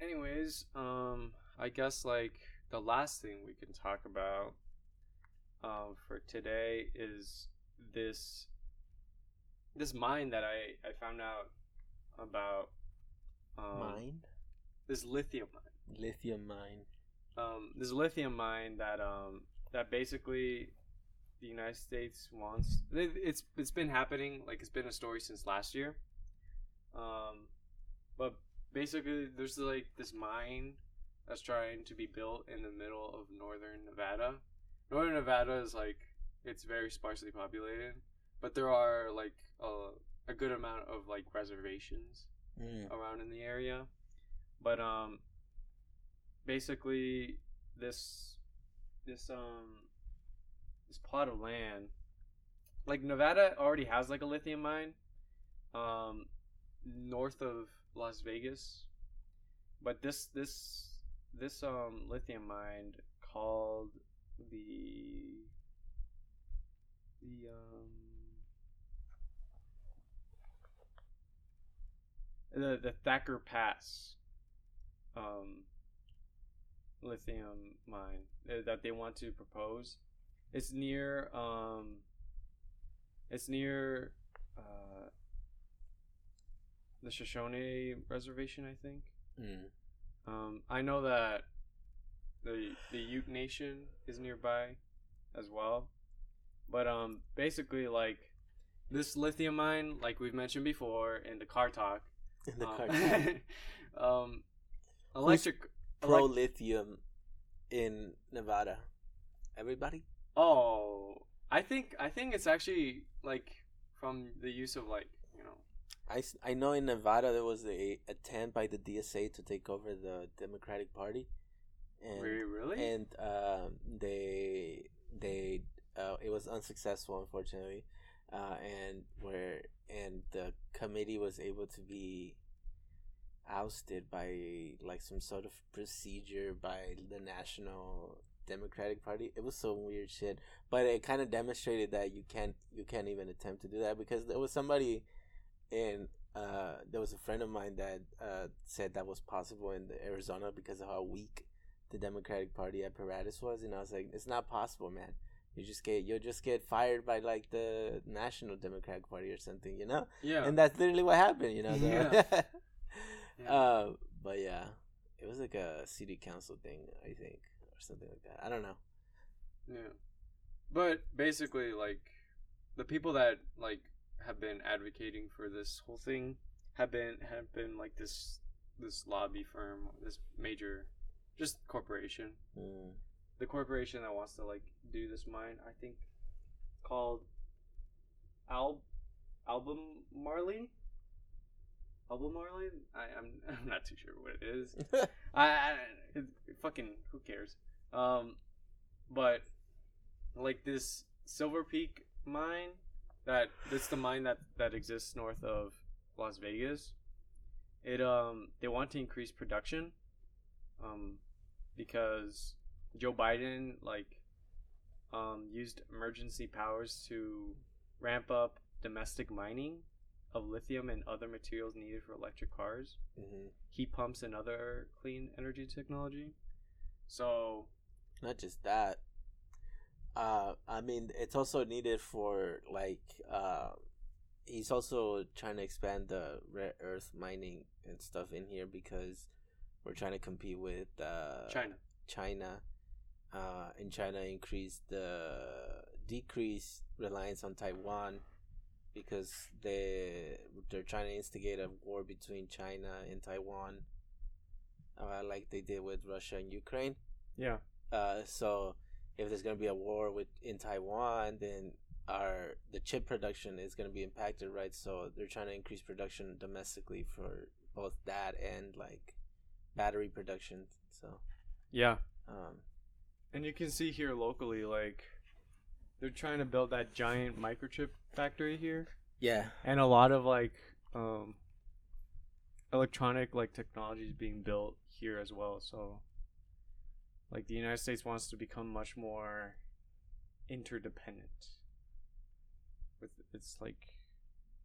anyways, um, I guess like the last thing we can talk about, um, for today is this this mine that I I found out about. Um, mine This lithium mine. lithium mine um, this lithium mine that um that basically the United States wants. it- It's it's been happening like it's been a story since last year. Um, but basically there's like this mine that's trying to be built in the middle of northern Nevada. Northern Nevada is like it's very sparsely populated, but there are like a, a good amount of like reservations mm. around in the area. But um basically this this um this plot of land like Nevada already has like a lithium mine um north of Las Vegas. But this this this um lithium mine called the the um the the Thacker Pass um, lithium mine uh, that they want to propose. It's near um, it's near uh, the Shoshone Reservation, I think. Mm. Um, I know that the the Ute Nation is nearby as well, but um, basically like this lithium mine, like we've mentioned before in the car talk, in the um, car um, electric. Pro elec- lithium in Nevada everybody oh, I think I think it's actually like from the use of like you know. I, I know in Nevada there was a attempt by the DSA to take over the Democratic Party, and Really, really? and um, they they uh, it was unsuccessful unfortunately, uh, and where and the committee was able to be ousted by like some sort of procedure by the National Democratic Party. It was some weird shit, but it kind of demonstrated that you can't you can't even attempt to do that because there was somebody in uh there was a friend of mine that uh said that was possible in Arizona because of how weak the Democratic Party apparatus was, and I was like, it's not possible, man. you just get you'll just get fired by like the National Democratic Party or something, you know. Yeah. And that's literally what happened, you know. Yeah. Yeah. Uh, but yeah, it was like a city council thing, I think, or something like that. I don't know. Yeah. But basically like the people that like have been advocating for this whole thing have been have been like this this lobby firm, this major just corporation. Mm. The corporation that wants to like do this mine, I think called Al Album Marley? Album Marley? I, I'm I'm not too sure what it is. I, I it, fucking who cares? Um, but like this Silver Peak mine, that that's the mine that that exists north of Las Vegas. It um they want to increase production, um, because Joe Biden like um used emergency powers to ramp up domestic mining of lithium and other materials needed for electric cars hmm heat pumps and other clean energy technology. So Not just that. Uh, I mean, it's also needed for like. Uh, he's also trying to expand the rare earth mining and stuff in here because we're trying to compete with uh, China. China, uh, and China increase the decrease reliance on Taiwan because they they're trying to instigate a war between China and Taiwan, uh, like they did with Russia and Ukraine. Yeah. Uh, so if there's gonna be a war with in Taiwan, then our the chip production is gonna be impacted, right? So they're trying to increase production domestically for both that and like battery production. So Yeah. um, And you can see here locally, like they're trying to build that giant microchip factory here. yeah, And a lot of like um electronic like technologies being built here as well. So like the United States wants to become much more interdependent with its like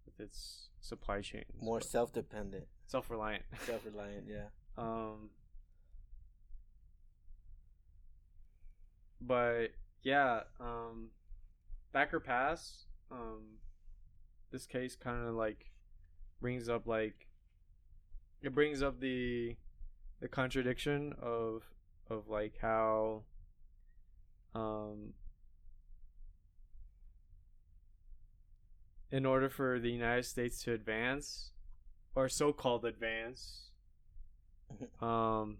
with its supply chain. more self dependent, self reliant. self reliant. Yeah. Um, but yeah, um, Thacker Pass, um, this case kind of like brings up like it brings up the the contradiction of of like how um in order for the United States to advance or so-called advance um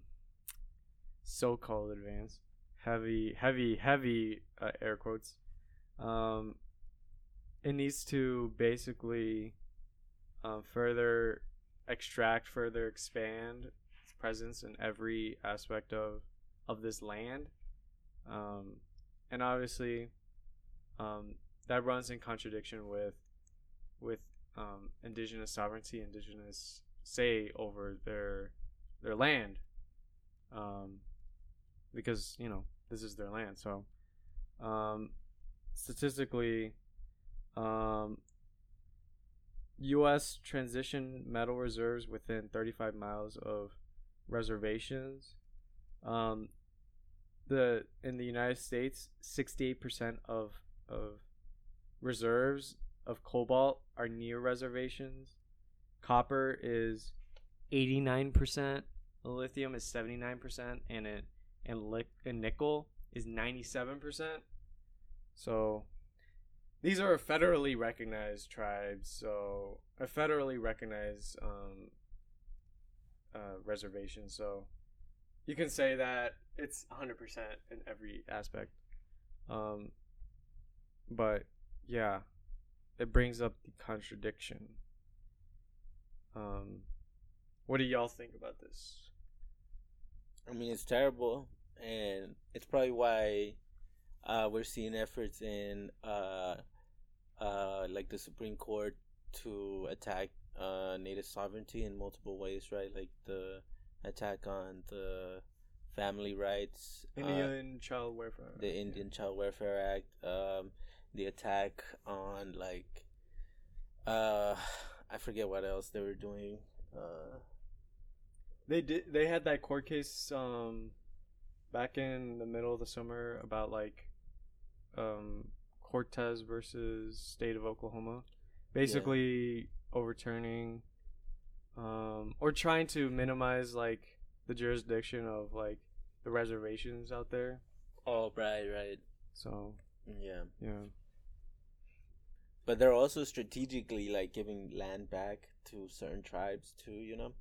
so-called advance heavy heavy heavy uh, air quotes um it needs to basically um, further extract further expand its presence in every aspect of of this land. Um and obviously um that runs in contradiction with with um indigenous sovereignty indigenous say over their their land. Um because you know this is their land so um statistically um US transition metal reserves within 35 miles of reservations um the in the United States 68% of of reserves of cobalt are near reservations copper is 89%, lithium is 79%, and it and, lic- and nickel is 97%. So these are federally recognized tribes, so a federally recognized um, uh, reservation. So you can say that it's 100% in every aspect. Um, but yeah, it brings up the contradiction. Um, what do y'all think about this? I mean, it's terrible, and it's probably why uh, we're seeing efforts in uh, uh, like the Supreme Court to attack uh, native sovereignty in multiple ways, right? Like the attack on the family rights, uh, Indian Child Welfare. the Indian Child Welfare Act, um, the attack on like uh, I forget what else they were doing. Uh, They did. They had that court case um, back in the middle of the summer about like um, Cortez versus State of Oklahoma, basically overturning, um, or trying to minimize like the jurisdiction of like the reservations out there. Oh, right, right. So Yeah. yeah, But they're also strategically like giving land back to certain tribes too, you know?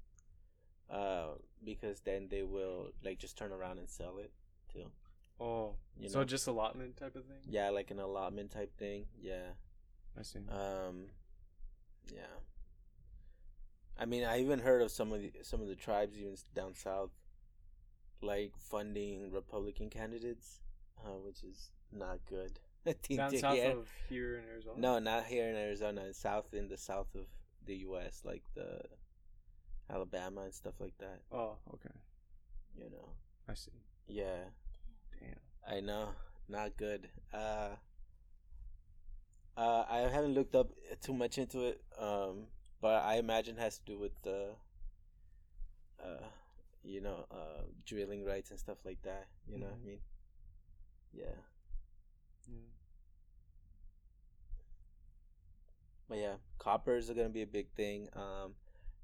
Uh because then they will like just turn around and sell it too. Oh, You so know? just allotment type of thing. Yeah, like an allotment type thing. Yeah. I see. Um yeah. I mean, I even heard of some of the some of the tribes even down south like funding Republican candidates, uh, which is not good. I think Down south of here in Arizona. No, not here in Arizona. South in the south of the U.S., like the Alabama and stuff like that. Oh, okay. You know. I see. Yeah. I know. Not good. Uh, uh, I haven't looked up too much into it. Um, but I imagine it has to do with the, uh, you know, uh, drilling rights and stuff like that. You know what. I mean? Yeah. Yeah. But yeah, coppers are gonna be a big thing. Um,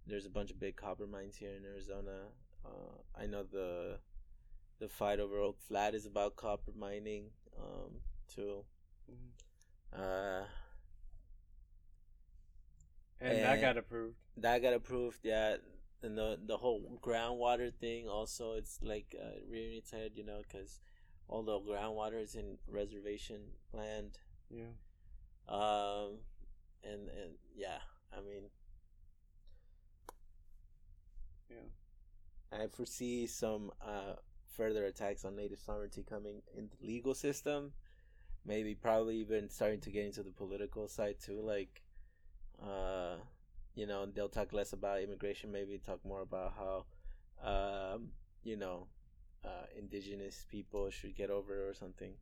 there's a bunch of big copper mines here in Arizona. Uh, I know the the fight over Oak Flat is about copper mining. Um, too. Mhm. Uh, And Eh. that got approved. that got approved. Yeah, and the the whole groundwater thing also it's like uh, rearing its head, you know, because all the groundwater is in reservation land. Yeah. Um, and and yeah, I mean, Yeah. I foresee some uh, further attacks on native sovereignty coming in the legal system. Maybe, probably even starting to get into the political side too. Like, uh, you know, they'll talk less about immigration. Maybe talk more about how, um, you know, uh, indigenous people should get over it or something.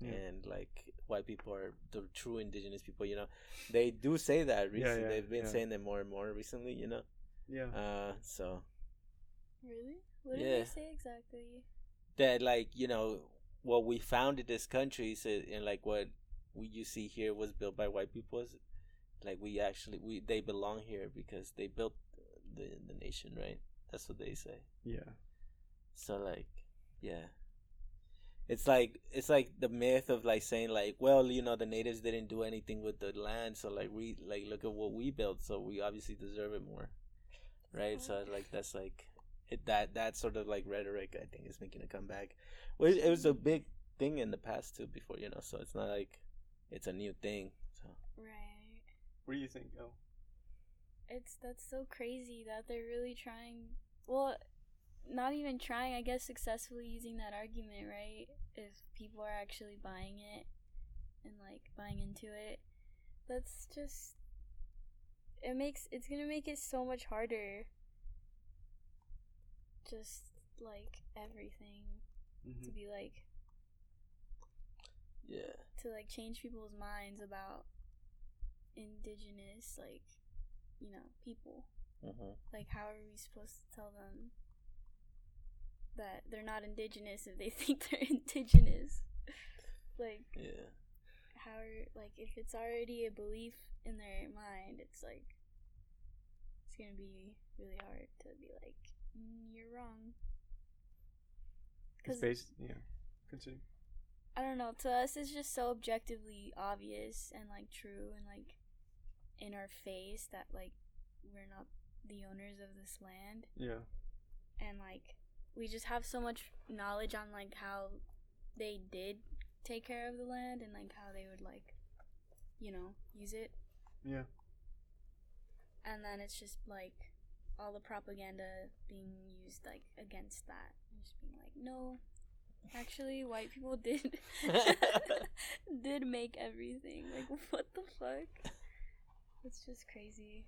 Yeah. And like white people are the true indigenous people. You know, they do say that. Recently, yeah, they've been yeah. saying that more and more recently. You know, Yeah. uh, so Really? What did Yeah. they say exactly? that like you know what we founded this country so, and like what we you see here was built by white people is like we actually we they belong here because they built the the nation right that's what they say yeah. so like yeah it's like it's like the myth of like saying like well you know the natives didn't do anything with the land so like we like look at what we built so we obviously deserve it more right so like that's like it that that sort of like rhetoric i think is making a comeback well it was a big thing in the past too before you know so it's not like it's a new thing so Right. What do you think? Oh. It's that's so crazy that they're really trying. Well, not even trying. I guess successfully using that argument, right? If people are actually buying it and like buying into it, that's just. It makes it's gonna make it so much harder. Just like everything to Mhm. be like yeah. to like change people's minds about indigenous like you know people. Hmm like how are we supposed to tell them that they're not indigenous if they think they're indigenous? Like yeah. how are like if it's already a belief in their mind it's like it's gonna be really hard to be like you're wrong It's based. Yeah. Continue. I don't know. To us, it's just so objectively obvious and like true and like in our face that like we're not the owners of this land, Yeah. and like we just have so much knowledge on like how they did take care of the land and like how they would like, you know, use it, Yeah. and then it's just like all the propaganda being used like against that, and just being like, no, actually, white people did did make everything. Like, what the fuck? It's just crazy.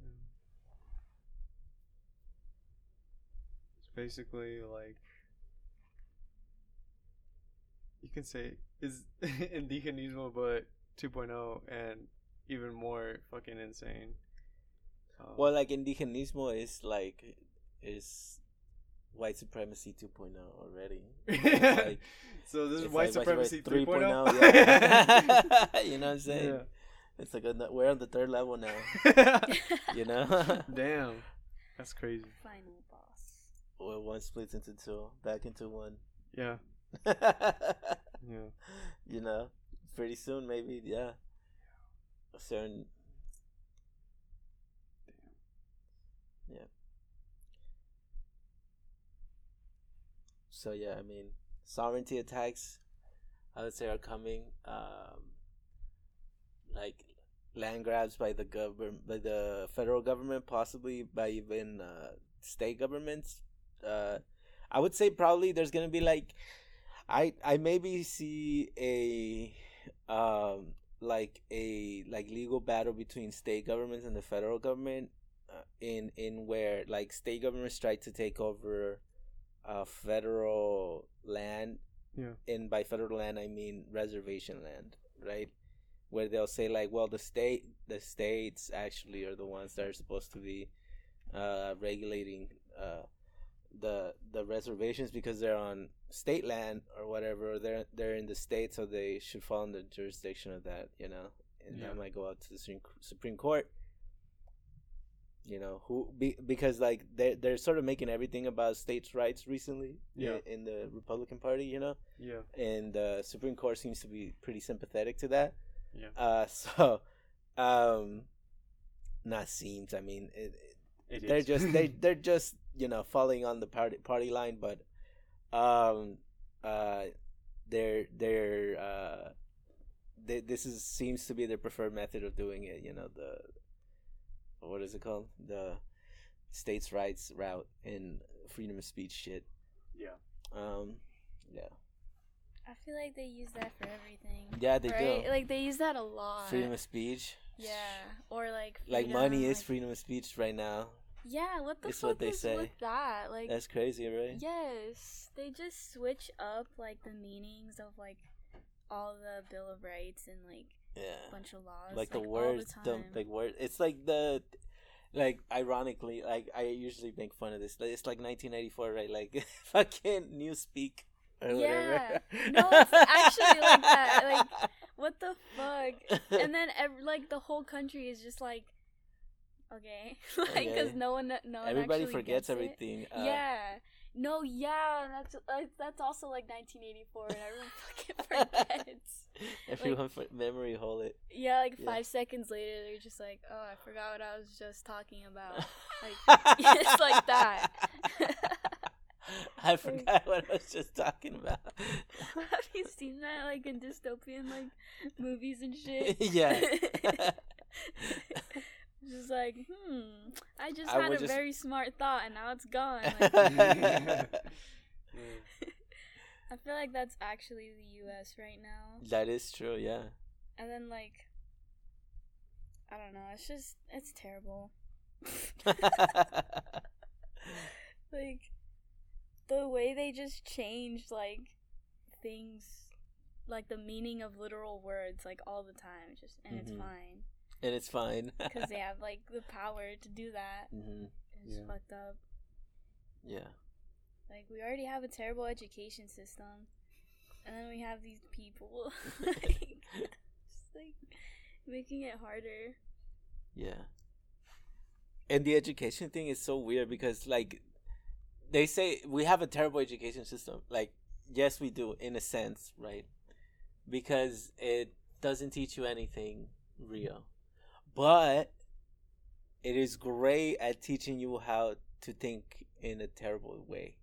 Yeah. It's basically like you can say is indigenismo but 2.0 and even more fucking insane. Um, well like indigenismo is like is white supremacy 2.0 already. like- so this is white like supremacy 3.0. 3.0, yeah. you know what I'm saying? Yeah. It's like a, we're on the third level now. You know, Damn, that's crazy. Final boss. well, one splits into two, back into one. Yeah, yeah. you know, pretty soon maybe, yeah. A certain. Yeah. So yeah, I mean, sovereignty attacks, I would say, are coming. Um, like land grabs by the government, by the federal government, possibly by even uh, state governments. Uh, I would say probably there's gonna be like, I I maybe see a um like a like legal battle between state governments and the federal government in in where like state governments try to take over uh federal land. Yeah. and by federal land i mean reservation land right? Where they'll say like well the state the states actually are the ones that are supposed to be uh regulating uh the the reservations because they're on state land or whatever. They're they're in the state so they should fall in the jurisdiction of that you know? And Yeah. that might go out to the Supreme, Supreme Court you know who be, because like they they're sort of making everything about states rights recently Yeah. in, in the Republican Party you know Yeah. and the Supreme Court seems to be pretty sympathetic to that Yeah. uh so um not seems I mean it, it It they're is. just they they're just you know falling on the party party line but um uh they're they're uh they, this is seems to be their preferred method of doing it you know the what is it called the states rights route and freedom of speech shit yeah. um yeah I feel like they use that for everything. yeah they right? do Like they use that a lot. freedom of speech Yeah, or like like money freedom, is like- freedom of speech right now Yeah, what the It's fuck what they is say. with that? Like, that's crazy right yes, they just switch up like the meanings of like all the Bill of Rights and like yeah bunch of laws. like the all words the don't like words. it's like the like ironically like i usually make fun of this it's like 1994 right like fucking newspeak or Yeah. whatever No, it's actually like that. Like, what the fuck? And then like the whole country is just like, okay, like because Okay. no one, no one everybody forgets everything uh, yeah. No, yeah, that's uh, that's also like 1984, and everyone fucking forgets. everyone for memory hole it Yeah, like Yeah. five seconds later, they're just like, "Oh, I forgot what I was just talking about." Like, it's like that. i forgot what i was just talking about Have you seen that, like in dystopian like movies and shit? yeah just like, hmm, I just I had a just- very smart thought, and now it's gone. Like, I feel like that's actually the U.S. right now. that is true yeah And then like, I don't know. It's just it's terrible. like the way they just changed like things like the meaning of literal words like all the time just and Mhm. it's fine and it's fine because they have like the power to do that hmm it's Yeah. fucked up yeah like we already have a terrible education system and then we have these people like, just like making it harder Yeah. And the education thing is so weird because like they say we have a terrible education system. Like yes we do in a sense, right? Because it doesn't teach you anything real. But it is great at teaching you how to think in a terrible way.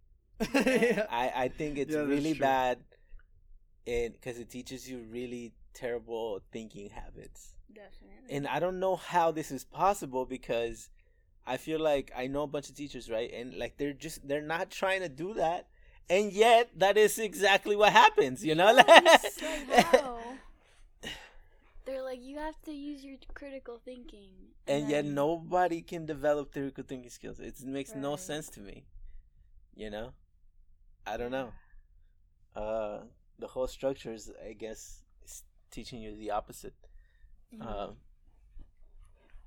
yeah. I I think it's Yeah, really bad and cuz it teaches you really terrible thinking habits definitely and I don't know how this is possible because I feel like I know a bunch of teachers, right? And like they're just they're not trying to do that, and yet that is exactly what happens, you know? Yeah, it's like, how? They're like, you have to use your critical thinking. and yet then- nobody can develop critical thinking skills. It makes no sense to me. You know? I don't know. Uh, the whole structure is, I guess, is teaching you the opposite. Mhm. Um,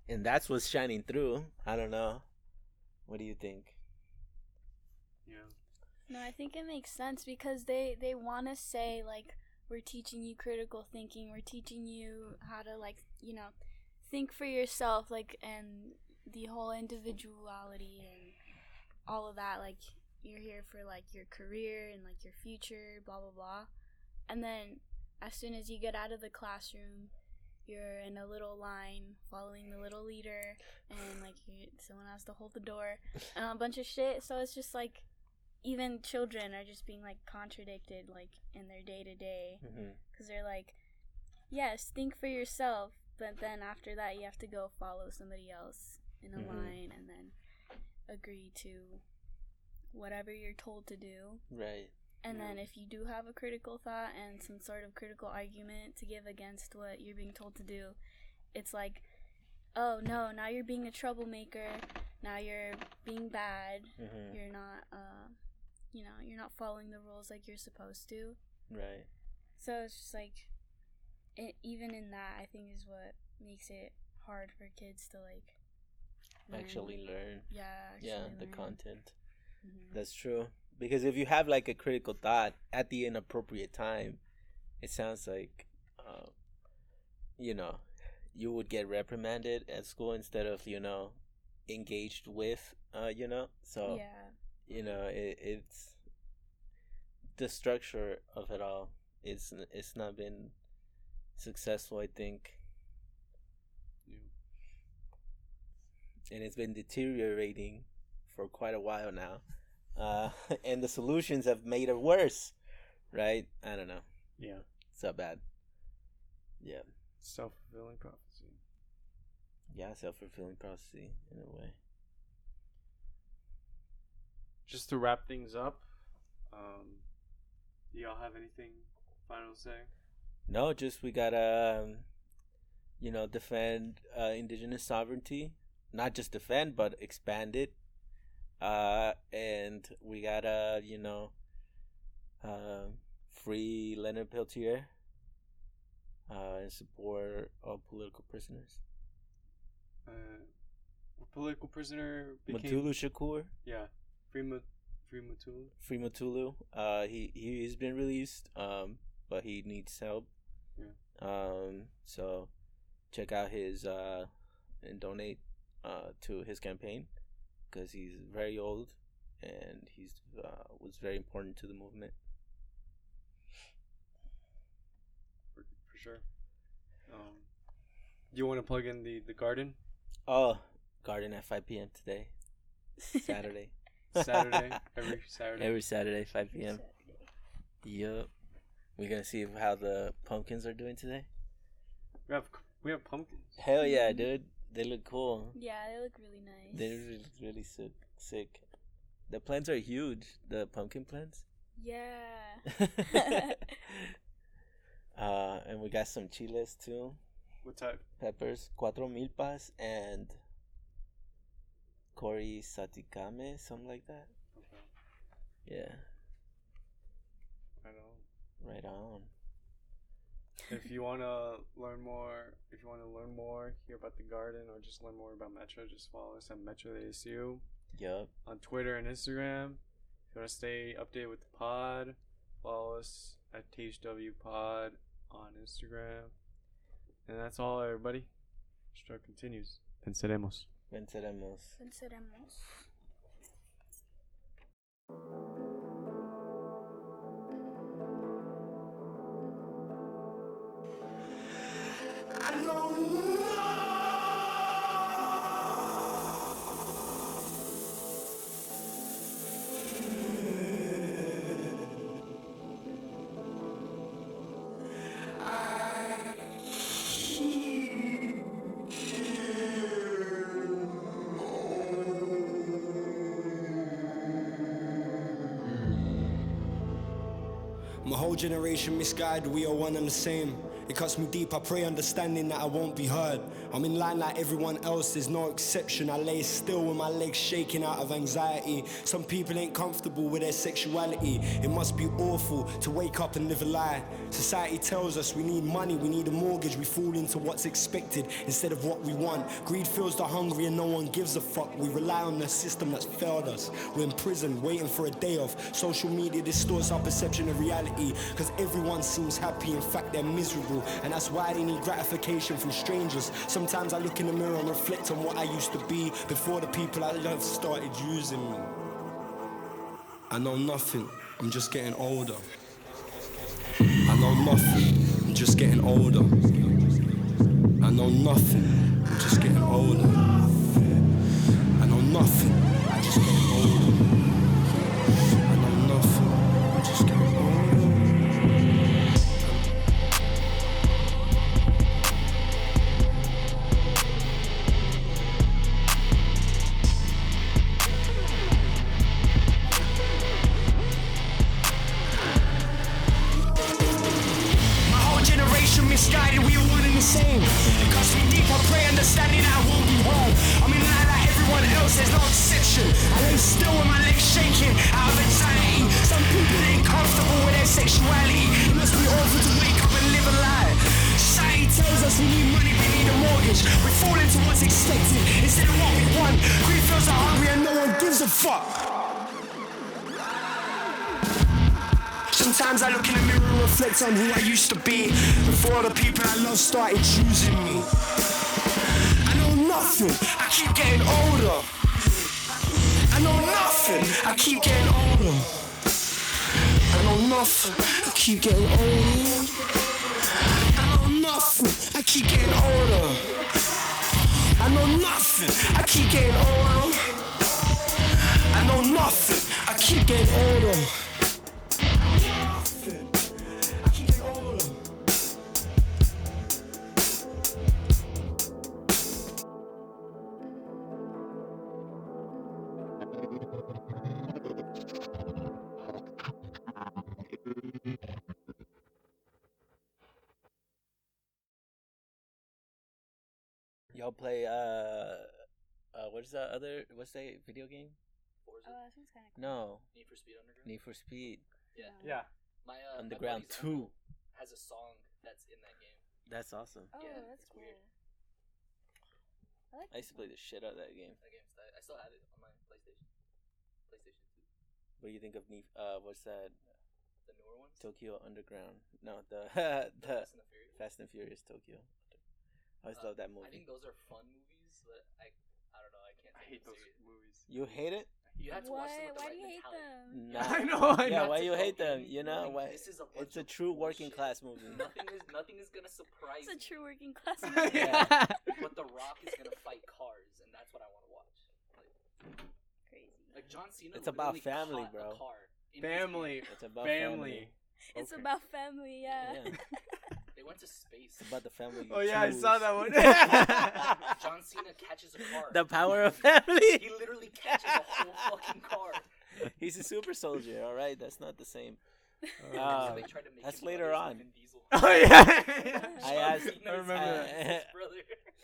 and that's what's shining through. I don't know. What do you think? Yeah. No, I think it makes sense because they they want to say like we're teaching you critical thinking, we're teaching you how to like you know think for yourself, like and the whole individuality and all of that. Like you're here for like your career and like your future, blah blah blah. And then as soon as you get out of the classroom, you're in a little line following the little leader, and like you, someone has to hold the door, and a bunch of shit. So it's just like even children are just being like contradicted like in their day to day hmm because they're like yes think for yourself but then after that you have to go follow somebody else in a Mhm. line and then agree to whatever you're told to do Right. and Yeah. then if you do have a critical thought and some sort of critical argument to give against what you're being told to do, it's like, oh no, now you're being a troublemaker. Now you're being bad. hmm You're not, uh, you know, you're not following the rules like you're supposed to. Right. So it's just like, it, even in that, I think is what makes it hard for kids to like learn. Actually learn. yeah, actually yeah, the learn. content. Mhm. That's true. Because if you have like a critical thought at the inappropriate time, it sounds like, uh, you know, you would get reprimanded at school instead of you know, engaged with, uh, you know. So Yeah. You know, it, it's the structure of it all. It's it's not been successful, I think, Yeah. and it's been deteriorating for quite a while now. Uh, and the solutions have made it worse, right? I don't know. Yeah. It's not bad. Yeah, Self fulfilling prophecy. yeah, self fulfilling prophecy in a way. Just to wrap things up, um, do y'all have anything final to say? No, just we gotta, um, you know, defend uh, indigenous sovereignty. Not just defend, but expand it. Uh, and we gotta, you know, uh, free Leonard Peltier. Uh, and support all political prisoners. Uh, political prisoner became. Mutulu Shakur, Yeah. Free, Mu- Free Mutulu. free Mutulu. Uh, he he's been released. Um, but he needs help. Yeah. Um, so check out his uh and donate uh to his campaign because he's very old and he's uh was very important to the movement. For, for sure. Um, do you want to plug in the, the garden? Oh, garden at five p.m. today, Saturday. Saturday. every Saturday. Every Saturday, five p.m. Saturday. Yup. We're gonna see how the pumpkins are doing today. We have we have pumpkins. Hell yeah, dude! They look cool. Yeah, they look really nice. They look really, really sick. Sick. The plants are huge. The pumpkin plants. Yeah. uh, and we got some chiles too. What type? Peppers, cuatro milpas, and cori Satikame, something like that. Okay. Yeah, I know. right on. if you want to learn more, if you want to learn more, hear about the garden, or just learn more about Mecha, just follow us at Mecha ASU Yup. on Twitter and Instagram. If you want to stay updated with the pod, follow us at THW Pod on Instagram. And that's all, everybody. Show continues. Venceremos. Venceremos. Venceremos. Generation misguided, we are one and the same. It cuts me deep, I pray understanding that I won't be heard. I'm in line like everyone else, there's no exception. I lay still with my legs shaking out of anxiety. Some people ain't comfortable with their sexuality. It must be awful to wake up and live a lie. Society tells us we need money, we need a mortgage. We fall into what's expected instead of what we want. Greed fills the hungry and no one gives a fuck. We rely on the system that's failed us. We're in prison waiting for a day off. Social media distorts our perception of reality because everyone seems happy, in fact, they're miserable. And that's why they need gratification from strangers. Sometimes I look in the mirror and reflect on what I used to be before the people I love started using me. I know nothing, I'm just getting older. I know nothing, I'm just getting older. I know nothing, I'm just getting older. I know nothing, I'm just getting older. We fall what's expected instead of what we want. Greed feels are hungry and no one gives a fuck. Sometimes I look in the mirror and reflect on who I used to be before the people I love started choosing me. I know nothing, I keep getting older. I know nothing, I keep getting older. I know nothing, I keep getting older. I know nothing, I keep getting older. I know nothing, I keep getting older. I know nothing, I keep getting older. Y'all play uh, uh, what is that other? What's that video game? Forza, Oh, that sounds kind of cool. No, Need for Speed Underground. Need for Speed. Yeah. Yeah. My uh, Underground buddy's Two. has a song that's in that game. That's awesome. Oh, Yeah, that's cool. weird. I like I used to play the shit out of that game. That game's tight. I still have it on my PlayStation. PlayStation 2. What do you think of Need? Uh, what's that? The newer ones. Tokyo Underground. No, the The the Fast and the Furious. Fast and Furious Tokyo. I always Uh, love that movie. I think those are fun movies, but I I don't know. I can't. I hate those serious. movies. You hate it? You have to why? watch them with the why right do you hate mentality. them? Nah. I know. I Yeah, why you hate them? You know like, why? This is a bunch It's a of true working bullshit. class movie. Nothing is nothing is gonna surprise It's a true working class. Movie. yeah. But The Rock is gonna fight cars, and that's what I want to watch. Like, Crazy. like John Cena. It's about family, bro. A car in his Family. It's about Family. It's Okay. about family, yeah. Yeah. They went to space. It's about the family. you Oh yeah, I saw that one. John Cena catches a car. The power of family. He literally catches a whole fucking car. He's a super soldier. All right, that's not the same. So Uh, they tried to make that's later on. with Vin Diesel. oh yeah. I asked- I remember Vin that.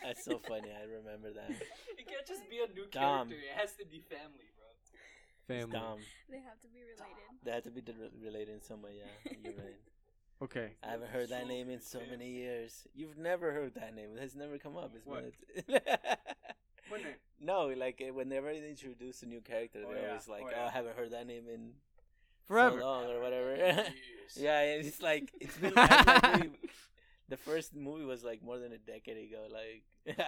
That's so funny. I remember that. It can't just be a new Dom. character. It has to be family, bro. Family. dumb. They have to be related. They have to be de- related in some way. Yeah, you're right. Okay. I haven't heard that name in so many years. You've never heard that name. It has never come up. It's What? been When no, like uh, whenever they introduce a new character, Oh, they're yeah. always like, Oh, "Oh. I haven't heard that name in Forever. so long or whatever." Yeah, it's like it's been like, like we- the first movie was like more than a decade ago. Like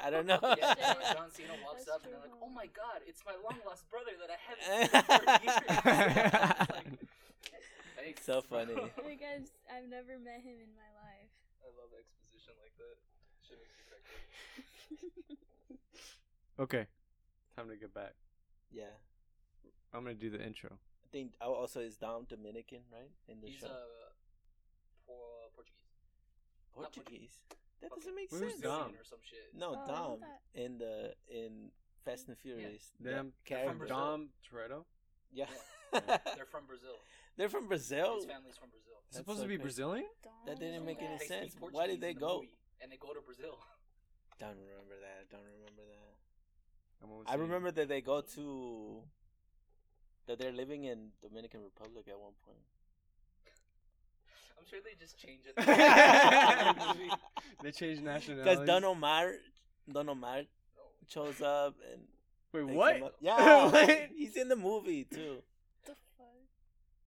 I don't know. Yeah, John- John Cena walks That's up and they're like, "Oh my god, it's my long lost brother that I haven't seen in 30 years." It's like, Thanks. So funny. My gosh, I've never met him in my life. I love exposition like that. Shit makes me crack okay. Time to get back. yeah. I'm gonna do the intro. I think oh, also is Dom Dominican, right? In the He's show, uh, por- Portuguese. not Portuguese. That Fucking doesn't make Who's sense. Dom? Or some shit. No, Oh, Dom in the in Fast and Furious. Damn. that character. Brazil. Dom Toretto. Yeah. They're from Brazil. They're from Brazil. His family's from Brazil. It's That's supposed so to be crazy. Brazilian? That didn't make any sense. Why did they the go? movie, and they go to Brazil. Don't remember that. Don't remember that. I'm gonna I see. remember that they go to that they're living in Dominican Republic at one point. I'm sure they just change it. they changed nationality. Because Don Omar, Don Omar No. shows up and Wait, what? up- Yeah, What? he's in the movie too.